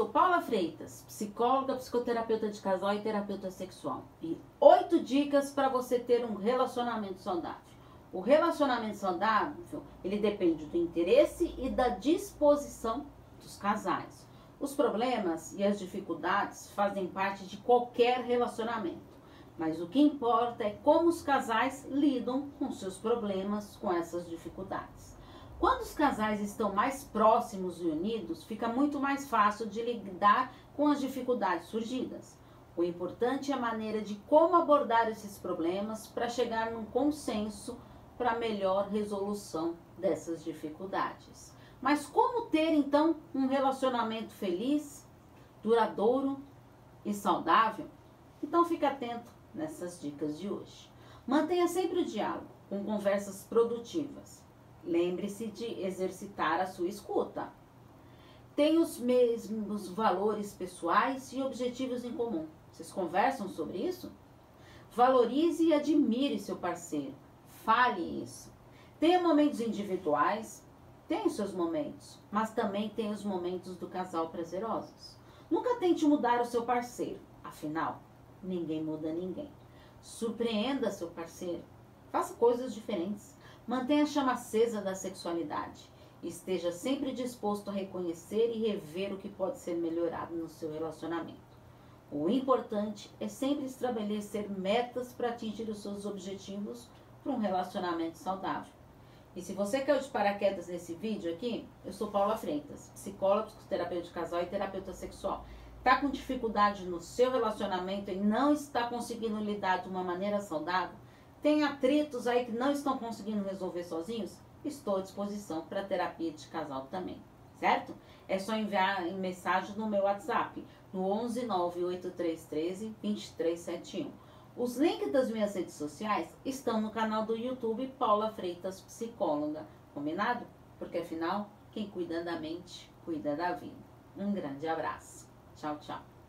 sou Paula Freitas, psicóloga, psicoterapeuta de casal e terapeuta sexual. E oito dicas para você ter um relacionamento saudável. O relacionamento saudável, ele depende do interesse e da disposição dos casais. Os problemas e as dificuldades fazem parte de qualquer relacionamento. Mas o que importa é como os casais lidam com seus problemas, com essas dificuldades. Quando os casais estão mais próximos e unidos, fica muito mais fácil de lidar com as dificuldades surgidas. O importante é a maneira de como abordar esses problemas para chegar num consenso para melhor resolução dessas dificuldades. Mas como ter então um relacionamento feliz, duradouro e saudável? Então fique atento nessas dicas de hoje. Mantenha sempre o diálogo com conversas produtivas. Lembre-se de exercitar a sua escuta. Tenha os mesmos valores pessoais e objetivos em comum. Vocês conversam sobre isso? Valorize e admire seu parceiro. Fale isso. Tenha momentos individuais, tem os seus momentos, mas também tem os momentos do casal prazerosos. Nunca tente mudar o seu parceiro, afinal, ninguém muda ninguém. Surpreenda seu parceiro, faça coisas diferentes. Mantenha a chama acesa da sexualidade. Esteja sempre disposto a reconhecer e rever o que pode ser melhorado no seu relacionamento. O importante é sempre estabelecer metas para atingir os seus objetivos para um relacionamento saudável. E se você caiu de paraquedas nesse vídeo aqui, eu sou Paula Freitas, psicóloga, psicoterapeuta de casal e terapeuta sexual. Tá com dificuldade no seu relacionamento e não está conseguindo lidar de uma maneira saudável? Tem atritos aí que não estão conseguindo resolver sozinhos? Estou à disposição para terapia de casal também, certo? É só enviar mensagem no meu WhatsApp, no 11 98313 2371. Os links das minhas redes sociais estão no canal do YouTube Paula Freitas Psicóloga. Combinado? Porque afinal, quem cuida da mente, cuida da vida. Um grande abraço. Tchau, tchau.